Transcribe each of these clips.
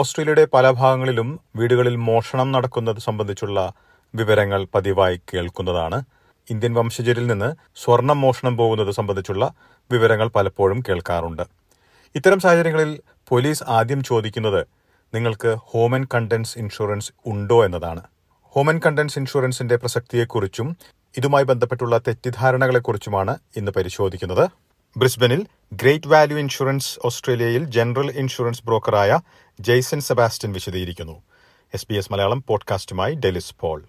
ഓസ്ട്രേലിയയുടെ പല ഭാഗങ്ങളിലും വീടുകളിൽ മോഷണം നടക്കുന്നത് സംബന്ധിച്ചുള്ള വിവരങ്ങൾ പതിവായി കേൾക്കുന്നതാണ്. ഇന്ത്യൻ വംശജരിൽ നിന്ന് സ്വർണം മോഷണം പോകുന്നത് സംബന്ധിച്ചുള്ള വിവരങ്ങൾ പലപ്പോഴും കേൾക്കാറുണ്ട്. ഇത്തരം സാഹചര്യങ്ങളിൽ പോലീസ് ആദ്യം ചോദിക്കുന്നത് നിങ്ങൾക്ക് ഹോം ആൻഡ് കണ്ടൻസ് ഇൻഷുറൻസ് ഉണ്ടോ എന്നതാണ്. ഹോം ആൻഡ് കണ്ടൻസ് ഇൻഷുറൻസിന്റെ പ്രസക്തിയെക്കുറിച്ചും ഇതുമായി ബന്ധപ്പെട്ടുള്ള തെറ്റിദ്ധാരണകളെക്കുറിച്ചുമാണ് ഇന്ന് പരിശോധിക്കുന്നത്. ബ്രിസ്ബനിൽ ഗ്രേറ്റ് വാല്യൂ ഇൻഷുറൻസ് ഓസ്ട്രേലിയയിൽ ജനറൽ ഇൻഷുറൻസ് ബ്രോക്കറായ ജെയ്സൺ സെബാസ്റ്റ്യൻ വിശദീകരിക്കുന്നു. എസ് ബി എസ് മലയാളം പോഡ്കാസ്റ്റുമായി ഡെലിസ് പോൾ.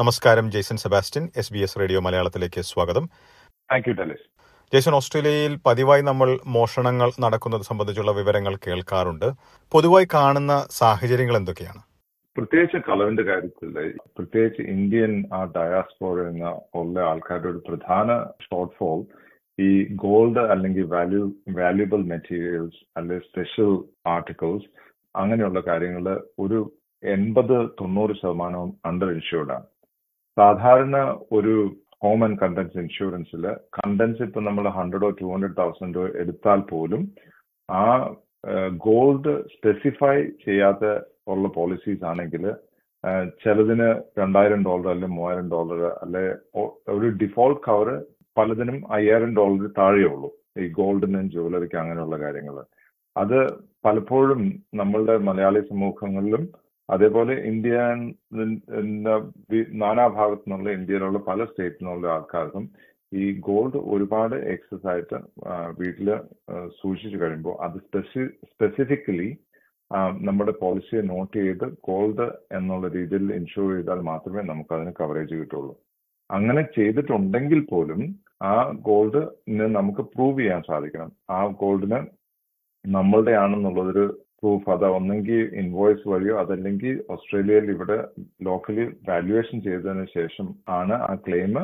നമസ്കാരം Jason Sebastian S B S radio മലയാളത്തിലേക്ക് സ്വാഗതം. താങ്ക് യു ഡെലിസ് ജേസൺ ഓസ്ട്രേലിയയിൽ പതിവായി നമ്മൾ മോഷണങ്ങൾ നടക്കുന്നത് സംബന്ധിച്ചുള്ള വിവരങ്ങൾ കേൾക്കാറുണ്ട്. പൊതുവായി കാണുന്ന സാഹചര്യങ്ങൾ എന്തൊക്കെയാണ്? പ്രത്യേകിച്ച് കളവിന്റെ കാര്യത്തിൽ പ്രത്യേകിച്ച് ഇന്ത്യൻ ആ ഡയാസ്പോറ എന്ന ഉള്ള ആൾക്കാരുടെ ഒരു പ്രധാന ഷോർട്ട് ഫോൾ ഈ ഗോൾഡ് അല്ലെങ്കിൽ വാല്യൂ വാല്യുബിൾ മെറ്റീരിയൽസ് അല്ലെങ്കിൽ സ്പെഷ്യൽ ആർട്ടിക്കിൾസ് അങ്ങനെയുള്ള കാര്യങ്ങൾ ഒരു എൺപത് തൊണ്ണൂറ് ശതമാനവും അണ്ടർ ഇൻഷുർഡ് ആണ്. സാധാരണ ഒരു ഹോം ആൻഡ് കണ്ടൻസ് ഇൻഷുറൻസിൽ കണ്ടൻസ് ഇപ്പം നമ്മൾ ഹൺഡ്രഡോ ടു ഹൺഡ്രഡ് തൗസൻഡോ എടുത്താൽ പോലും ആ ഗോൾഡ് സ്പെസിഫൈ ചെയ്യാത്ത ഉള്ള പോളിസീസ് ആണെങ്കിൽ ചിലതിന് രണ്ടായിരം ഡോളർ അല്ലെങ്കിൽ മൂവായിരം ഡോളർ അല്ലെ ഒരു ഡിഫോൾട്ട് കവർ പലതിനും അയ്യായിരം ഡോളർ താഴെ ഉള്ളൂ. ഈ ഗോൾഡിനും ജ്വല്ലറിക്ക് അങ്ങനെയുള്ള കാര്യങ്ങൾ. അത് പലപ്പോഴും നമ്മളുടെ മലയാളി സമൂഹങ്ങളിലും അതേപോലെ ഇന്ത്യ നാനാഭാഗത്തു നിന്നുള്ള ഇന്ത്യയിലുള്ള പല സ്റ്റേറ്റിൽ നിന്നുള്ള ആൾക്കാർക്കും ഈ ഗോൾഡ് ഒരുപാട് എക്സസ് ആയിട്ട് വീട്ടിൽ സൂക്ഷിച്ചു കഴിയുമ്പോൾ അത് സ്പെസി സ്പെസിഫിക്കലി നമ്മുടെ പോളിസിയെ നോട്ട് ചെയ്ത് കോൾഡ് എന്നുള്ള രീതിയിൽ ഇൻഷുർ ചെയ്താൽ മാത്രമേ നമുക്ക് അതിന് കവറേജ് കിട്ടുള്ളൂ. അങ്ങനെ ചെയ്തിട്ടുണ്ടെങ്കിൽ പോലും ആ ഗോൾഡ് നമുക്ക് പ്രൂവ് ചെയ്യാൻ സാധിക്കണം. ആ ഗോൾഡിന് നമ്മളുടെ ആണെന്നുള്ളതൊരു പ്രൂഫ് അത് ഒന്നെങ്കിൽ ഇൻവോയ്സ് വഴിയോ അതല്ലെങ്കിൽ ഓസ്ട്രേലിയയിൽ ഇവിടെ ലോക്കലി വാല്യുവേഷൻ ചെയ്തതിന് ശേഷം ആണ് ആ ക്ലെയിം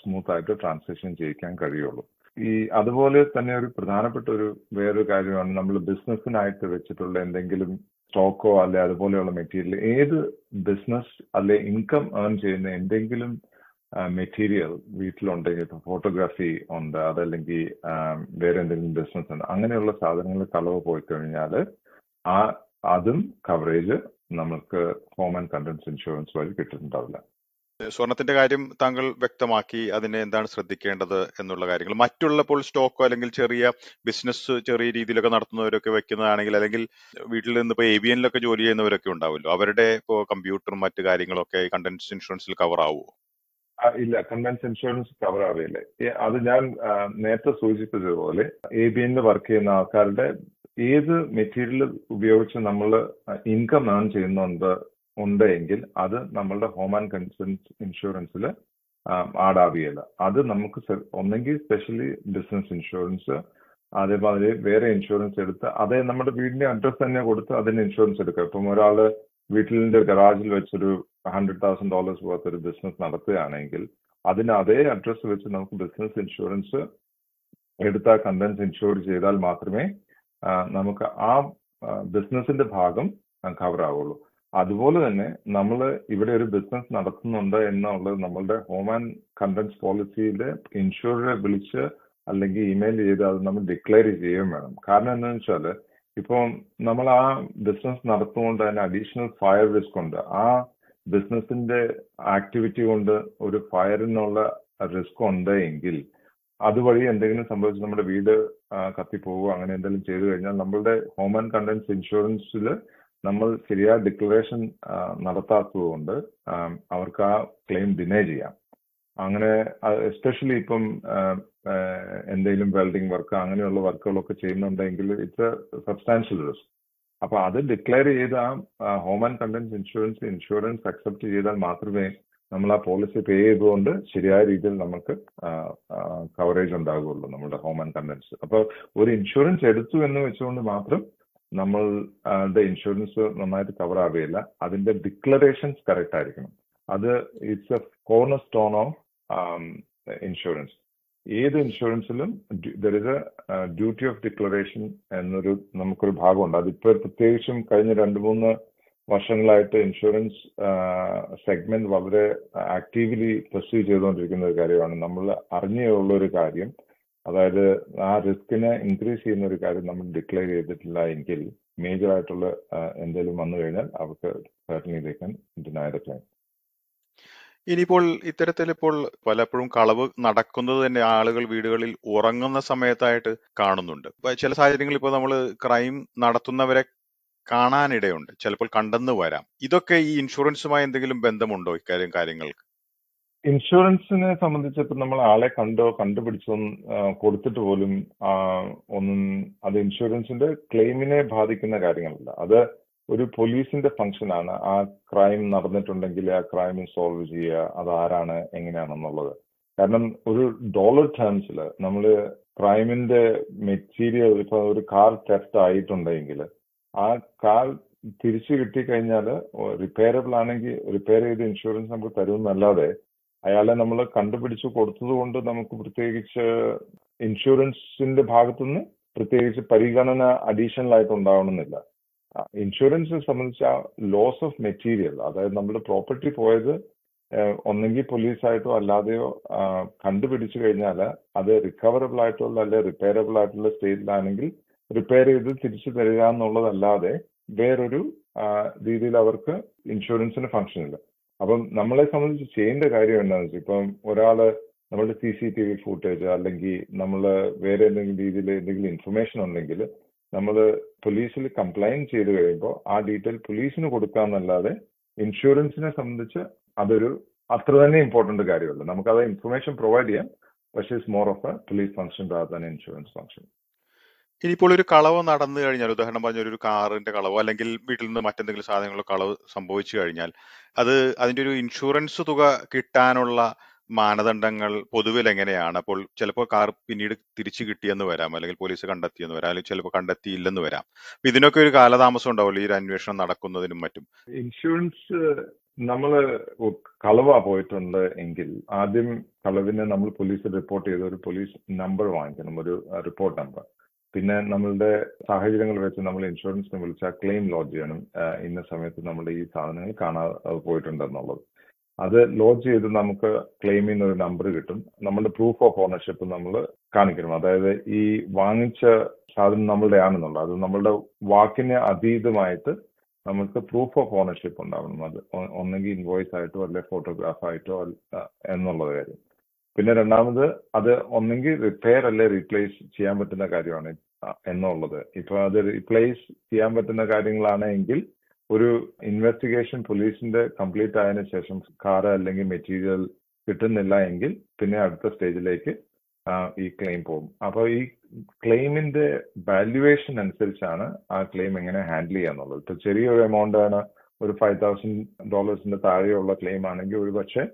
സ്മൂത്ത് ആയിട്ട് ട്രാൻസാക്ഷൻ ചെയ്യിക്കാൻ കഴിയുള്ളൂ. ഈ അതുപോലെ തന്നെ ഒരു പ്രധാനപ്പെട്ട ഒരു വേറൊരു കാര്യമാണ് നമ്മൾ ബിസിനസ്സിനായിട്ട് വെച്ചിട്ടുള്ള എന്തെങ്കിലും സ്റ്റോക്കോ അല്ലെ അതുപോലെയുള്ള മെറ്റീരിയൽ ഏത് ബിസിനസ് അല്ലെ ഇൻകം ഏൺ ചെയ്യുന്ന എന്തെങ്കിലും മെറ്റീരിയൽ വീട്ടിലുണ്ടെങ്കിൽ ഇപ്പൊ ഫോട്ടോഗ്രാഫി ഉണ്ട് അതല്ലെങ്കിൽ വേറെ എന്തെങ്കിലും ബിസിനസ് ഉണ്ട് അങ്ങനെയുള്ള സാധനങ്ങൾ കളവ് പോയി കഴിഞ്ഞാൽ ആ അതും കവറേജ് നമുക്ക് ഹോം ആൻഡ് കണ്ടൻസ് ഇൻഷുറൻസ് വഴി കിട്ടുന്നുണ്ടാവില്ല. സ്വർണത്തിന്റെ കാര്യം താങ്കൾ വ്യക്തമാക്കി. അതിനെ എന്താണ് ശ്രദ്ധിക്കേണ്ടത് എന്നുള്ള കാര്യങ്ങൾ. മറ്റുള്ളപ്പോൾ സ്റ്റോക്കോ അല്ലെങ്കിൽ ചെറിയ ബിസിനസ് ചെറിയ രീതിയിലൊക്കെ നടത്തുന്നവരൊക്കെ വെക്കുന്നതാണെങ്കിൽ അല്ലെങ്കിൽ വീട്ടിൽ നിന്ന് ഇപ്പോൾ ഏവിയനിലൊക്കെ ജോലി ചെയ്യുന്നവരൊക്കെ ഉണ്ടാവുമല്ലോ. അവരുടെ ഇപ്പോൾ കമ്പ്യൂട്ടറും മറ്റു കാര്യങ്ങളൊക്കെ കണ്ടൻസ് ഇൻഷുറൻസിൽ കവർ ആവുമോ ഇല്ല. കണ്ടൻസ് ഇൻഷുറൻസ് കവർ ആവില്ല. അത് ഞാൻ നേരത്തെ സൂചിപ്പിച്ചതുപോലെ എ വർക്ക് ചെയ്യുന്ന ആൾക്കാരുടെ ഏത് മെറ്റീരിയൽ ഉപയോഗിച്ച് നമ്മൾ ഇൻകം ഏൺ ചെയ്യുന്നുണ്ട് ഉണ്ട് എങ്കിൽ അത് നമ്മളുടെ ഹോം ആൻഡ് കൺസൻസ് ഇൻഷുറൻസിൽ ആഡ് ആവുകയില്ല അത് നമുക്ക് ഒന്നെങ്കിൽ സ്പെഷ്യലി ബിസിനസ് ഇൻഷുറൻസ് അതേപോലെ വേറെ ഇൻഷുറൻസ് എടുത്ത് അതേ നമ്മുടെ വീടിന്റെ അഡ്രസ്സ് തന്നെ കൊടുത്ത് അതിന് ഇൻഷുറൻസ് എടുക്കുക ഇപ്പം ഒരാൾ വീട്ടിലിന്റെ ഗറാജിൽ വെച്ചൊരു ഹൺഡ്രഡ് തൗസൻഡ് ഡോളേഴ്സ് പോലത്തെ ഒരു ബിസിനസ് നടത്തുകയാണെങ്കിൽ അതിന് അതേ അഡ്രസ്സ് വെച്ച് നമുക്ക് ബിസിനസ് ഇൻഷുറൻസ് എടുത്ത കണ്ടൻസ് ഇൻഷുർ ചെയ്താൽ മാത്രമേ നമുക്ക് ആ ബിസിനസിന്റെ ഭാഗം കവർ ആവുള്ളൂ. അതുപോലെ തന്നെ നമ്മൾ ഇവിടെ ഒരു ബിസിനസ് നടത്തുന്നുണ്ട് എന്നുള്ളത് നമ്മളുടെ ഹോം ആൻഡ് കണ്ടൻസ് പോളിസിയിൽ ഇൻഷുറെ വിളിച്ച് അല്ലെങ്കിൽ ഇമെയിൽ ചെയ്ത് അത് നമ്മൾ ഡിക്ലെയർ ചെയ്യുകയും വേണം. കാരണം എന്താണെന്ന് വെച്ചാൽ ഇപ്പം നമ്മൾ ആ ബിസിനസ് നടത്തുകൊണ്ട് തന്നെ അഡീഷണൽ ഫയർ റിസ്ക് ഉണ്ട്. ആ ബിസിനസിന്റെ ആക്ടിവിറ്റി കൊണ്ട് ഒരു ഫയറിനുള്ള റിസ്ക് ഉണ്ട് എങ്കിൽ അതുവഴി എന്തെങ്കിലും സംഭവിച്ച് നമ്മുടെ വീട് കത്തിപ്പോവുക അങ്ങനെ എന്തെങ്കിലും ചെയ്തു കഴിഞ്ഞാൽ നമ്മളുടെ ഹോം ആൻഡ് കണ്ടൻസ് ഇൻഷുറൻസിൽ നമ്മൾ ശരിയായ ഡിക്ലറേഷൻ നടത്താത്തതുകൊണ്ട് അവർക്ക് ആ ക്ലെയിം ഡിനേ ചെയ്യാം. അങ്ങനെ എസ്പെഷ്യലി ഇപ്പം എന്തെങ്കിലും വെൽഡിംഗ് വർക്ക് അങ്ങനെയുള്ള വർക്കുകളൊക്കെ ചെയ്യുന്നുണ്ടെങ്കിൽ ഇറ്റ്സ് എ സബ്സ്റ്റാൻഷ്യൽ റിസ്ക് അപ്പൊ അത് ഡിക്ലെയർ ചെയ്ത് ആ home and contents insurance insurance accept ചെയ്താൽ മാത്രമേ നമ്മൾ ആ പോളിസി പേ ചെയ്തുകൊണ്ട് ശരിയായ രീതിയിൽ നമുക്ക് കവറേജ് ഉണ്ടാകുള്ളൂ നമ്മുടെ ഹോം ആൻഡ് കണ്ടൻസ് അപ്പൊ ഒരു ഇൻഷുറൻസ് എടുത്തു എന്ന് വെച്ചുകൊണ്ട് മാത്രം നമ്മളുടെ ഇൻഷുറൻസ് നന്നായിട്ട് കവർ ആവുകയില്ല. അതിന്റെ ഡിക്ലറേഷൻസ് കറക്റ്റ് ആയിരിക്കണം. അത് it's a corner stone of insurance ഏത് ഇൻഷുറൻസിലും there is a duty of declaration എന്നൊരു നമുക്കൊരു ഭാഗമുണ്ട്. അതിപ്പോ പ്രത്യേകിച്ചും കഴിഞ്ഞ രണ്ട് മൂന്ന് വർഷങ്ങളായിട്ട് ഇൻഷുറൻസ് സെഗ്മെന്റ് വളരെ ആക്റ്റീവ്ലി പെർസ്യൂ ചെയ്തുകൊണ്ടിരിക്കുന്ന ഒരു കാര്യമാണ്. നമ്മൾ അറിഞ്ഞുള്ള ഒരു കാര്യം അതായത് ആ റിസ്കിനെ ഇൻക്രീസ് ചെയ്യുന്ന ഒരു കാര്യം നമ്മൾ ഡിക്ലെയർ ചെയ്തിട്ടില്ല എങ്കിൽ മേജർ ആയിട്ടുള്ള എന്തെങ്കിലും വന്നു കഴിഞ്ഞാൽ അവർക്ക് deny the claim. ഇനിയിപ്പോൾ ഇത്തരത്തിൽ ഇപ്പോൾ പലപ്പോഴും കളവ് നടക്കുന്നത് തന്നെ ആളുകൾ വീടുകളിൽ ഉറങ്ങുന്ന സമയത്തായിട്ട് കാണുന്നുണ്ട്. ചില സാഹചര്യങ്ങളിൽ ഇപ്പോൾ നമ്മൾ ക്രൈം നടത്തുന്നവരെ കാണാനിടയുണ്ട്. ചിലപ്പോൾ കണ്ടെന്ന് വരാം. ഇതൊക്കെ ഈ ഇൻഷുറൻസുമായി എന്തെങ്കിലും ബന്ധമുണ്ടോ ഇക്കാര്യം കാര്യങ്ങൾക്ക്? ഇൻഷുറൻസിനെ സംബന്ധിച്ച് ഇപ്പം നമ്മൾ ആളെ കണ്ടോ കണ്ടുപിടിച്ചോ കൊടുത്തിട്ട് പോലും ഒന്നും അത് ഇൻഷുറൻസിന്റെ ക്ലെയിമിനെ ബാധിക്കുന്ന കാര്യങ്ങളല്ല. അത് ഒരു പോലീസിന്റെ ഫംഗ്ഷൻ ആണ് ആ ക്രൈം നടന്നിട്ടുണ്ടെങ്കിൽ ആ ക്രൈം സോൾവ് ചെയ്യുക. അത് ആരാണ് എങ്ങനെയാണെന്നുള്ളത്. കാരണം ഒരു ഡോളർ ടേംസിൽ നമ്മൾ ക്രൈമിന്റെ മെറ്റീരിയൽ ഇപ്പൊ ഒരു കാർ ടെസ്റ്റ് ആയിട്ടുണ്ടെങ്കിൽ ആ കാർ തിരിച്ചു കിട്ടിക്കഴിഞ്ഞാൽ റിപ്പയറബിൾ ആണെങ്കിൽ റിപ്പയർ ചെയ്ത് ഇൻഷുറൻസ് നമുക്ക് തരുമെന്നല്ലാതെ അയാളെ നമ്മൾ കണ്ടുപിടിച്ച് കൊടുത്തതുകൊണ്ട് നമുക്ക് പ്രത്യേകിച്ച് ഇൻഷുറൻസിന്റെ ഭാഗത്തുനിന്ന് പ്രത്യേകിച്ച് പരിഗണന അഡീഷണൽ ആയിട്ട് ഉണ്ടാവണമെന്നില്ല. ഇൻഷുറൻസിനെ സംബന്ധിച്ച് ആ ലോസ് ഓഫ് മെറ്റീരിയൽ അതായത് നമ്മുടെ പ്രോപ്പർട്ടി പോയത് ഒന്നെങ്കിൽ പോലീസായിട്ടോ അല്ലാതെയോ കണ്ടുപിടിച്ചു കഴിഞ്ഞാൽ അത് റിക്കവറബിൾ ആയിട്ടുള്ള അല്ലെ റിപ്പയറബിൾ ആയിട്ടുള്ള സ്റ്റേറ്റിലാണെങ്കിൽ റിപ്പയർ ചെയ്ത് തിരിച്ചു തരിക എന്നുള്ളതല്ലാതെ വേറൊരു രീതിയിൽ അവർക്ക് ഇൻഷുറൻസിന് ഫംഗ്ഷൻ ഇല്ല. അപ്പം നമ്മളെ സംബന്ധിച്ച് ചെയ്യേണ്ട കാര്യം എന്താണെന്ന് വെച്ചാൽ ഇപ്പം ഒരാൾ നമ്മളുടെ C C T V footage അല്ലെങ്കിൽ നമ്മൾ വേറെ എന്തെങ്കിലും രീതിയിൽ എന്തെങ്കിലും ഇൻഫർമേഷൻ ഉണ്ടെങ്കിൽ നമ്മൾ പോലീസിൽ കംപ്ലൈന്റ് ചെയ്ത് കഴിയുമ്പോൾ ആ ഡീറ്റെയിൽ പോലീസിന് കൊടുക്കാന്നല്ലാതെ ഇൻഷുറൻസിനെ സംബന്ധിച്ച് അതൊരു അത്ര തന്നെ ഇമ്പോർട്ടന്റ് കാര്യമല്ല. നമുക്കത് ഇൻഫർമേഷൻ പ്രൊവൈഡ് ചെയ്യാം. പക്ഷേ it's more of a police function insurance function ഇനിയിപ്പോൾ ഒരു കളവ് നടന്നു കഴിഞ്ഞാൽ ഉദാഹരണം പറഞ്ഞ ഒരു കാറിന്റെ കളവോ അല്ലെങ്കിൽ വീട്ടിൽ നിന്ന് മറ്റെന്തെങ്കിലും സാധനങ്ങളോ കളവ് സംഭവിച്ചു കഴിഞ്ഞാൽ അത് അതിന്റെ ഒരു ഇൻഷുറൻസ് തുക കിട്ടാനുള്ള മാനദണ്ഡങ്ങൾ പൊതുവിൽ എങ്ങനെയാണ്? അപ്പോൾ ചിലപ്പോൾ കാർ പിന്നീട് തിരിച്ചു കിട്ടിയെന്ന് വരാം അല്ലെങ്കിൽ പോലീസ് കണ്ടെത്തിയെന്ന് വരാം അല്ലെങ്കിൽ ചിലപ്പോൾ കണ്ടെത്തിയില്ലെന്ന് വരാം. ഇതിനൊക്കെ ഒരു കാലതാമസം ഉണ്ടാവുള്ളൂ ഈ അന്വേഷണം നടക്കുന്നതിനും മറ്റും. ഇൻഷുറൻസ് നമ്മൾ കളവാ പോയിട്ടുണ്ട് എങ്കിൽ ആദ്യം കളവിനെ നമ്മൾ പോലീസിൽ റിപ്പോർട്ട് ചെയ്ത് ഒരു പോലീസ് നമ്പർ വാങ്ങിക്കണം ഒരു റിപ്പോർട്ട് നമ്പർ. പിന്നെ നമ്മളുടെ സാഹചര്യങ്ങൾ വെച്ച് നമ്മൾ ഇൻഷുറൻസിനെ വിളിച്ചാൽ ക്ലെയിം ലോഡ്ജ് ചെയ്യണം ഇന്ന സമയത്ത് നമ്മുടെ ഈ സാധനങ്ങൾ കാണാതെ പോയിട്ടുണ്ടെന്നുള്ളത്. അത് ലോഡ്ജ് ചെയ്ത് നമുക്ക് ക്ലെയിമിന് ഒരു നമ്പർ കിട്ടും. നമ്മുടെ പ്രൂഫ് ഓഫ് ഓണർഷിപ്പ് നമ്മൾ കാണിക്കണം. അതായത് ഈ വാങ്ങിച്ച സാധനം നമ്മളുടെ ആണെന്നുള്ളത്. അത് നമ്മളുടെ വാക്കിന് അതീതമായിട്ട് നമുക്ക് പ്രൂഫ് ഓഫ് ഓണർഷിപ്പ് ഉണ്ടാവണം. അത് ഒന്നെങ്കിൽ ഇൻവോയ്സ് ആയിട്ടോ അല്ലെ ഫോട്ടോഗ്രാഫ് ആയിട്ടോ എന്നുള്ളത് കാര്യം. പിന്നെ രണ്ടാമത് അത് ഒന്നെങ്കിൽ റിപ്പയർ അല്ലെ റീപ്ലേസ് ചെയ്യാൻ പറ്റുന്ന കാര്യമാണ് എന്നുള്ളത്. ഇപ്പൊ അത് റീപ്ലേസ് ചെയ്യാൻ പറ്റുന്ന കാര്യങ്ങളാണെങ്കിൽ ഒരു ഇൻവെസ്റ്റിഗേഷൻ പോലീസിന്റെ കംപ്ലീറ്റ് ആയതിനു ശേഷം കാർ അല്ലെങ്കിൽ മെറ്റീരിയൽ കിട്ടുന്നില്ല എങ്കിൽ പിന്നെ അടുത്ത സ്റ്റേജിലേക്ക് ഈ ക്ലെയിം പോകും. അപ്പോൾ ഈ ക്ലെയിമിന്റെ വാല്യുവേഷൻ അനുസരിച്ചാണ് ആ ക്ലെയിം എങ്ങനെ ഹാൻഡിൽ ചെയ്യാന്നുള്ളത് ഇപ്പൊ ചെറിയൊരു എമൗണ്ട് ആണ് ഒരു ഫൈവ് തൗസൻഡ് ഡോളേഴ്സിന്റെ താഴെയുള്ള ക്ലെയിം ആണെങ്കിൽ ഒരു പക്ഷേ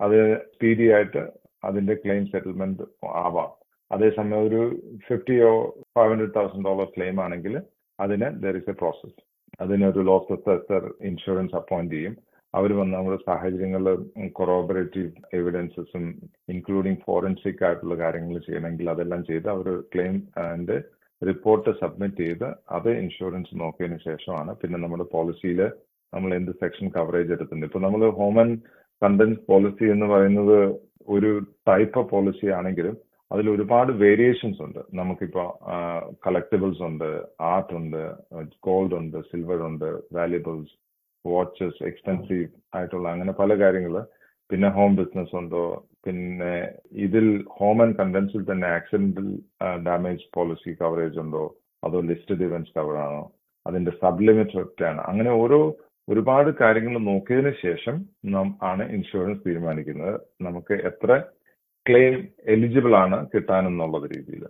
അത് സ്പീഡി ആയിട്ട് അതിന്റെ ക്ലെയിം സെറ്റിൽമെന്റ് ആവാം. അതേസമയം ഒരു ഫിഫ്റ്റിയോ five hundred thousand dollar claim ആണെങ്കിൽ അതിന് ദർ ഇസ് എ പ്രോസസ് അതിനൊരു ലോസ് അസസർ ഇൻഷുറൻസ് അപ്പോയിന്റ് ചെയ്യും. അവർ വന്ന് നമ്മുടെ സാഹചര്യങ്ങൾ കൊറോബറേറ്റീവ് എവിഡൻസസും ഇൻക്ലൂഡിങ് ഫോറൻസിക് ആയിട്ടുള്ള കാര്യങ്ങൾ ചെയ്യണമെങ്കിൽ അതെല്ലാം ചെയ്ത് അവർ ക്ലെയിം ആൻഡ് റിപ്പോർട്ട് സബ്മിറ്റ് ചെയ്ത് അത് ഇൻഷുറൻസ് നോക്കിയതിന് ശേഷമാണ് പിന്നെ നമ്മുടെ പോളിസിയിൽ നമ്മൾ എന്ത് സെക്ഷൻ കവറേജ് എടുക്കുന്നത് ഇപ്പൊ നമ്മൾ ഹോം ആൻഡ് കണ്ടന്റ് പോളിസി എന്ന് പറയുന്നത് ഒരു ടൈപ്പ് ഓഫ് പോളിസി ആണെങ്കിലും അതിൽ ഒരുപാട് വേരിയേഷൻസ് ഉണ്ട്. നമുക്കിപ്പോ കളക്ടബിൾസ് ഉണ്ട് ആർട്ട് ഉണ്ട് ഗോൾഡ് ഉണ്ട് സിൽവർ ഉണ്ട് വാല്യുബിൾസ് വാച്ചസ് എക്സ്പെൻസീവ് ആയിട്ടുള്ള അങ്ങനെ പല കാര്യങ്ങൾ. പിന്നെ ഹോം ബിസിനസ് ഉണ്ടോ? പിന്നെ ഇതിൽ ഹോം ആൻഡ് കണ്ടൻസിൽ തന്നെ ആക്സിഡന്റൽ ഡാമേജ് പോളിസി കവറേജ് ഉണ്ടോ? അതോ ലിസ്റ്റഡ് ഇവന്റ്സ് കവർ ആണോ? അതിന്റെ സബ്ലിമിറ്റ് ഒക്കെയാണ് അങ്ങനെ ഓരോ ഒരുപാട് കാര്യങ്ങൾ നോക്കിയതിനു ശേഷം നാം ആണ് ഇൻഷുറൻസ് തീരുമാനിക്കുന്നത്. നമുക്ക് എത്ര ക്ലെയിം എലിജിബിൾ ആണ് കിട്ടാനെന്നുള്ളത് രീതിയിൽ.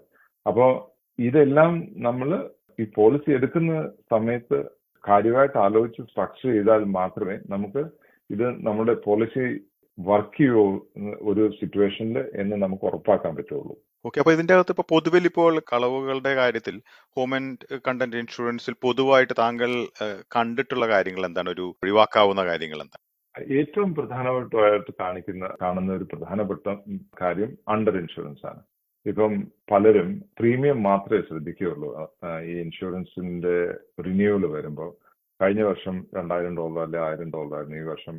അപ്പോൾ ഇതെല്ലാം നമ്മൾ ഈ പോളിസി എടുക്കുന്ന സമയത്ത് കാര്യമായിട്ട് ആലോചിച്ച് സ്ട്രക്ചർ ചെയ്താൽ മാത്രമേ നമുക്ക് ഇത് നമ്മുടെ പോളിസി വർക്ക് ചെയ്യുമോ ഒരു സിറ്റുവേഷനിൽ എന്ന് നമുക്ക് ഉറപ്പാക്കാൻ പറ്റുള്ളൂ. ഓക്കെ അപ്പൊ ഇതിന്റെ അകത്ത് ഇപ്പൊ പൊതുവിൽ ഇപ്പോൾ കളവുകളുടെ കാര്യത്തിൽ ഹോം ആൻഡ് കണ്ടന്റ് ഇൻഷുറൻസിൽ പൊതുവായിട്ട് താങ്കൾ കണ്ടിട്ടുള്ള കാര്യങ്ങൾ എന്താണ്? ഒരു ഒഴിവാക്കാവുന്ന കാര്യങ്ങൾ എന്താണ്? ഏറ്റവും പ്രധാനമായിട്ട് കാണിക്കുന്ന കാണുന്ന ഒരു പ്രധാനപ്പെട്ട കാര്യം അണ്ടർ ഇൻഷുറൻസ് ആണ്. ഇപ്പം പലരും പ്രീമിയം മാത്രമേ ശ്രദ്ധിക്കുകയുള്ളൂ. ഈ ഇൻഷുറൻസിന്റെ റിന്യൂവൽ വരുമ്പോൾ കഴിഞ്ഞ വർഷം രണ്ടായിരം ഡോളർ അല്ലെ ആയിരം ഡോളർ ആയിരുന്നു ഈ വർഷം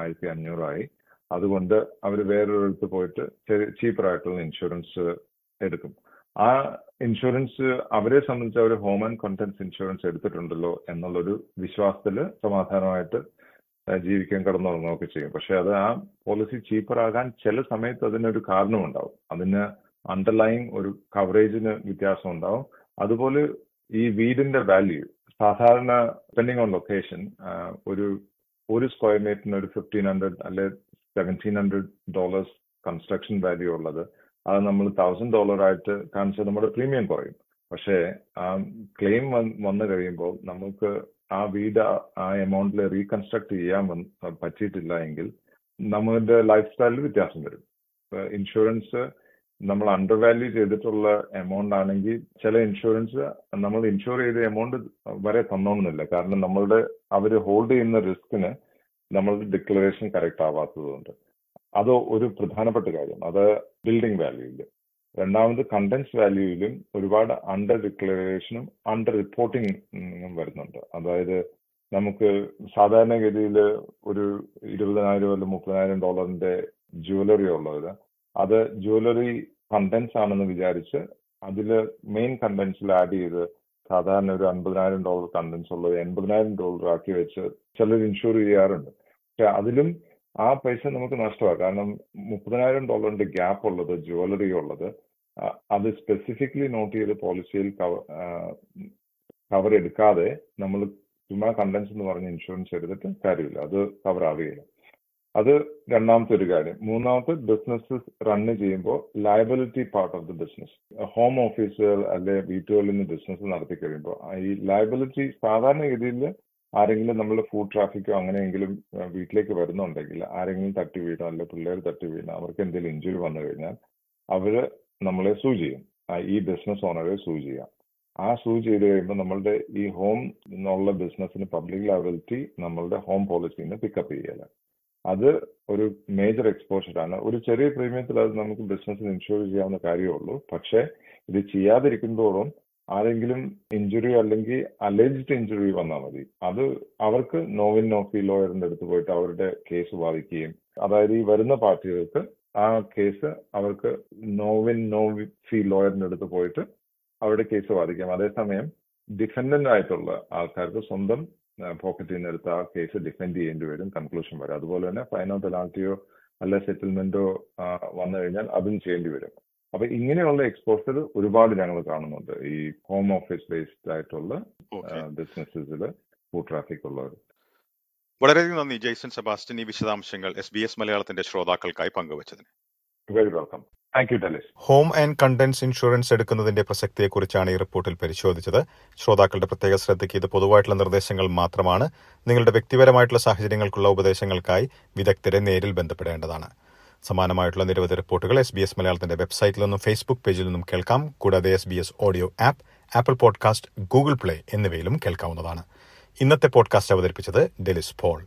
ആയിരത്തി അഞ്ഞൂറായി. അതുകൊണ്ട് അവർ വേറൊരിടത്ത് പോയിട്ട് ചീപ്പറായിട്ടുള്ള ഇൻഷുറൻസ് എടുക്കും. ആ ഇൻഷുറൻസ് അവരെ സംബന്ധിച്ച് അവർ ഹോം ആൻഡ് കണ്ടൻസ് ഇൻഷുറൻസ് എടുത്തിട്ടുണ്ടല്ലോ എന്നുള്ളൊരു വിശ്വാസത്തിൽ സമാധാനമായിട്ട് ജീവിക്കാൻ കടന്നുറങ്ങുകയൊക്കെ ചെയ്യും. പക്ഷെ അത് ആ പോളിസി ചീപ്പറാകാൻ ചില സമയത്ത് അതിനൊരു കാരണമുണ്ടാവും. അതിന് അണ്ടർലൈൻ ഒരു കവറേജിന് വ്യത്യാസം ഉണ്ടാവും അതുപോലെ ഈ വീടിന്റെ വാല്യൂ സാധാരണ ഡിപ്പെൻഡിങ് ഓൺ ലൊക്കേഷൻ ഒരു ഒരു സ്ക്വയർ മീറ്ററിന് ഒരു ഫിഫ്റ്റീൻ ഹൺഡ്രഡ് അല്ലെ seventeen hundred dollars construction value ഉള്ളത് അത് നമ്മൾ തൗസൻഡ് ഡോളർ ആയിട്ട് കാണിച്ചാൽ നമ്മുടെ പ്രീമിയം കുറയും. പക്ഷേ ആ ക്ലെയിം വന്നു കഴിയുമ്പോൾ നമുക്ക് ആ വീട് ആ എമൗണ്ടിൽ റീകൺസ്ട്രക്ട് ചെയ്യാൻ പറ്റിയിട്ടില്ല എങ്കിൽ നമ്മുടെ ലൈഫ് സ്റ്റൈലിൽ വ്യത്യാസം വരും. ഇൻഷുറൻസ് നമ്മൾ അണ്ടർ വാല്യൂ ചെയ്തിട്ടുള്ള എമൗണ്ട് ആണെങ്കിൽ ചില ഇൻഷുറൻസ് നമ്മൾ ഇൻഷുർ ചെയ്ത എമൗണ്ട് വരെ തന്നോണമെന്നില്ല കാരണം നമ്മളുടെ അവർ ഹോൾഡ് ചെയ്യുന്ന റിസ്കിന് നമ്മളുടെ ഡിക്ലറേഷൻ കറക്റ്റ് ആവാത്തതുകൊണ്ട്. അത് ഒരു പ്രധാനപ്പെട്ട കാര്യം. അത് ബിൽഡിംഗ് വാല്യൂയിൽ രണ്ടാമത് കണ്ടൻസ് വാല്യൂയിലും ഒരുപാട് അണ്ടർ ഡിക്ലറേഷനും അണ്ടർ റിപ്പോർട്ടിംഗും വരുന്നുണ്ട്. അതായത് നമുക്ക് സാധാരണഗതിയിൽ ഒരു ഇരുപതിനായിരം അല്ലെങ്കിൽ മുപ്പതിനായിരം ഡോളറിന്റെ ജ്വല്ലറി ഉള്ളവര് അത് ജ്വല്ലറി കണ്ടൻസ് ആണെന്ന് വിചാരിച്ച് അതിൽ മെയിൻ കണ്ടൻസിൽ ആഡ് ചെയ്ത് സാധാരണ ഒരു അൻപതിനായിരം ഡോളർ കണ്ടൻസ് ഉള്ളത് എൺപതിനായിരം ഡോളർ ആക്കി വെച്ച് ചിലർ ഇൻഷുർ ചെയ്യാറുണ്ട്. പക്ഷെ അതിലും ആ പൈസ നമുക്ക് നഷ്ടമാണ് കാരണം മുപ്പതിനായിരം ഡോളറിന്റെ ഗ്യാപ്പ് ഉള്ളത് ജുവലറി ഉള്ളത് അത് സ്പെസിഫിക്കലി നോട്ട് ചെയ്ത് പോളിസിയിൽ കവർ എടുക്കാതെ നമ്മൾ ചുമ്മാ കണ്ടൻസ് എന്ന് പറഞ്ഞ് ഇൻഷുറൻസ് എടുത്തിട്ട് കാര്യമില്ല. അത് കവർ ആവുകയില്ല. അത് രണ്ടാമത്തെ ഒരു കാര്യം. മൂന്നാമത്തെ ബിസിനസ് റണ്ണ് ചെയ്യുമ്പോൾ liability part of the business home ഓഫീസുകൾ അല്ലെ വീട്ടുകളിൽ നിന്ന് ബിസിനസ് നടത്തി കഴിയുമ്പോൾ ഈ ലയബിലിറ്റി സാധാരണഗതിയിൽ ആരെങ്കിലും നമ്മൾ ഫുഡ് ട്രാഫിക്കോ അങ്ങനെയെങ്കിലും വീട്ടിലേക്ക് വരുന്നുണ്ടെങ്കിൽ ആരെങ്കിലും തട്ടി വീണോ അല്ലെ പിള്ളേർ തട്ടി വീണോ അവർക്ക് എന്തെങ്കിലും ഇഞ്ചുറി വന്നു കഴിഞ്ഞാൽ അവർ നമ്മളെ സൂ ചെയ്യും. ഈ ബിസിനസ് ഓണറെ സൂ ചെയ്യാം. ആ സൂ ചെയ്ത് കഴിയുമ്പോൾ നമ്മളുടെ ഈ ഹോം എന്നുള്ള ബിസിനസ്സിന് പബ്ലിക് ലയബിലിറ്റി നമ്മളുടെ ഹോം പോളിസിന്ന് പിക്കപ്പ് ചെയ്യല അത് ഒരു മേജർ എക്സ്പോഷർ ആണ്. ഒരു ചെറിയ പ്രീമിയത്തിൽ അത് നമുക്ക് ബിസിനസ്സിന് ഇൻഷുർ ചെയ്യാവുന്ന കാര്യമേ ഉള്ളൂ. പക്ഷേ ഇത് ചെയ്യാതിരിക്കുന്തോറും ആരെങ്കിലും ഇഞ്ചുറി അല്ലെങ്കിൽ അലേജ്ഡ് ഇഞ്ചുറി വന്നാൽ മതി. അത് അവർക്ക് നോവിൻ നോഫി ലോയറിന്റെ അടുത്ത് പോയിട്ട് അവരുടെ കേസ് വാദിക്കുകയും അതായത് ഈ വരുന്ന പാർട്ടികൾക്ക് ആ കേസ് അവർക്ക് നോവിൻ നോവി ഫി ലോയറിന്റെ അടുത്ത് പോയിട്ട് അവരുടെ കേസ് വാദിക്കാം അതേസമയം ഡിഫൻഡന്റ് ആയിട്ടുള്ള ആൾക്കാർക്ക് സ്വന്തം പോക്കറ്റിൽ നിന്ന് എടുത്ത് ആ കേസ് ഡിഫെൻഡ് ചെയ്യേണ്ടി വരും കൺക്ലൂഷൻ വരെ. അതുപോലെ തന്നെ ഫൈനോ പെനാൾട്ടിയോ അല്ല സെറ്റിൽമെന്റോ വന്നു കഴിഞ്ഞാൽ അതും ചെയ്യേണ്ടി വരും. അപ്പൊ ഇങ്ങനെയുള്ള എക്സ്പോസർ ഒരുപാട് ഞങ്ങൾ കാണുന്നുണ്ട്. ഈ ഹോം ഓഫീസ് ബേസ്ഡ് ആയിട്ടുള്ള ബിസിനസ്സിൽ ഫുഡ് ട്രാഫിക് ഉള്ളവർ വളരെയധികം നന്ദി ജെയ്സൺ സെബാസ്റ്റ്യൻ. ഈ വിശദാംശങ്ങൾ എസ് ബി എസ് മലയാളത്തിന്റെ ശ്രോതാക്കൾക്കായി പങ്കുവച്ചതിന്. Very welcome. Thank you Delys. Home and contents insurance എടുക്കുന്നതിന്റെ പ്രസക്തിയെക്കുറിച്ചാണ് ഈ റിപ്പോർട്ടിൽ പരിശോധിച്ചത്. ശ്രോതാക്കളുടെ പ്രത്യേക ശ്രദ്ധയ്ക്ക് ഇത് പൊതുവായിട്ടുള്ള നിർദ്ദേശങ്ങൾ മാത്രമാണ്. നിങ്ങളുടെ വ്യക്തിപരമായിട്ടുള്ള സാഹചര്യങ്ങൾക്കുള്ള ഉപദേശങ്ങൾക്കായി വിദഗ്ധരെ നേരിൽ ബന്ധപ്പെടേണ്ടതാണ്. സമാനമായിട്ടുള്ള നിരവധി റിപ്പോർട്ടുകൾ എസ് ബി എസ് മലയാളത്തിന്റെ വെബ്സൈറ്റിൽ നിന്നും ഫേസ്ബുക്ക് പേജിൽ നിന്നും കേൾക്കാം. കൂടാതെ S B S audio app Apple podcast Google Play എന്നിവയിലും കേൾക്കാവുന്നതാണ്. ഇന്നത്തെ പോഡ്കാസ്റ്റ് അവതരിപ്പിച്ചത് ഡെലിസ് പോൾ.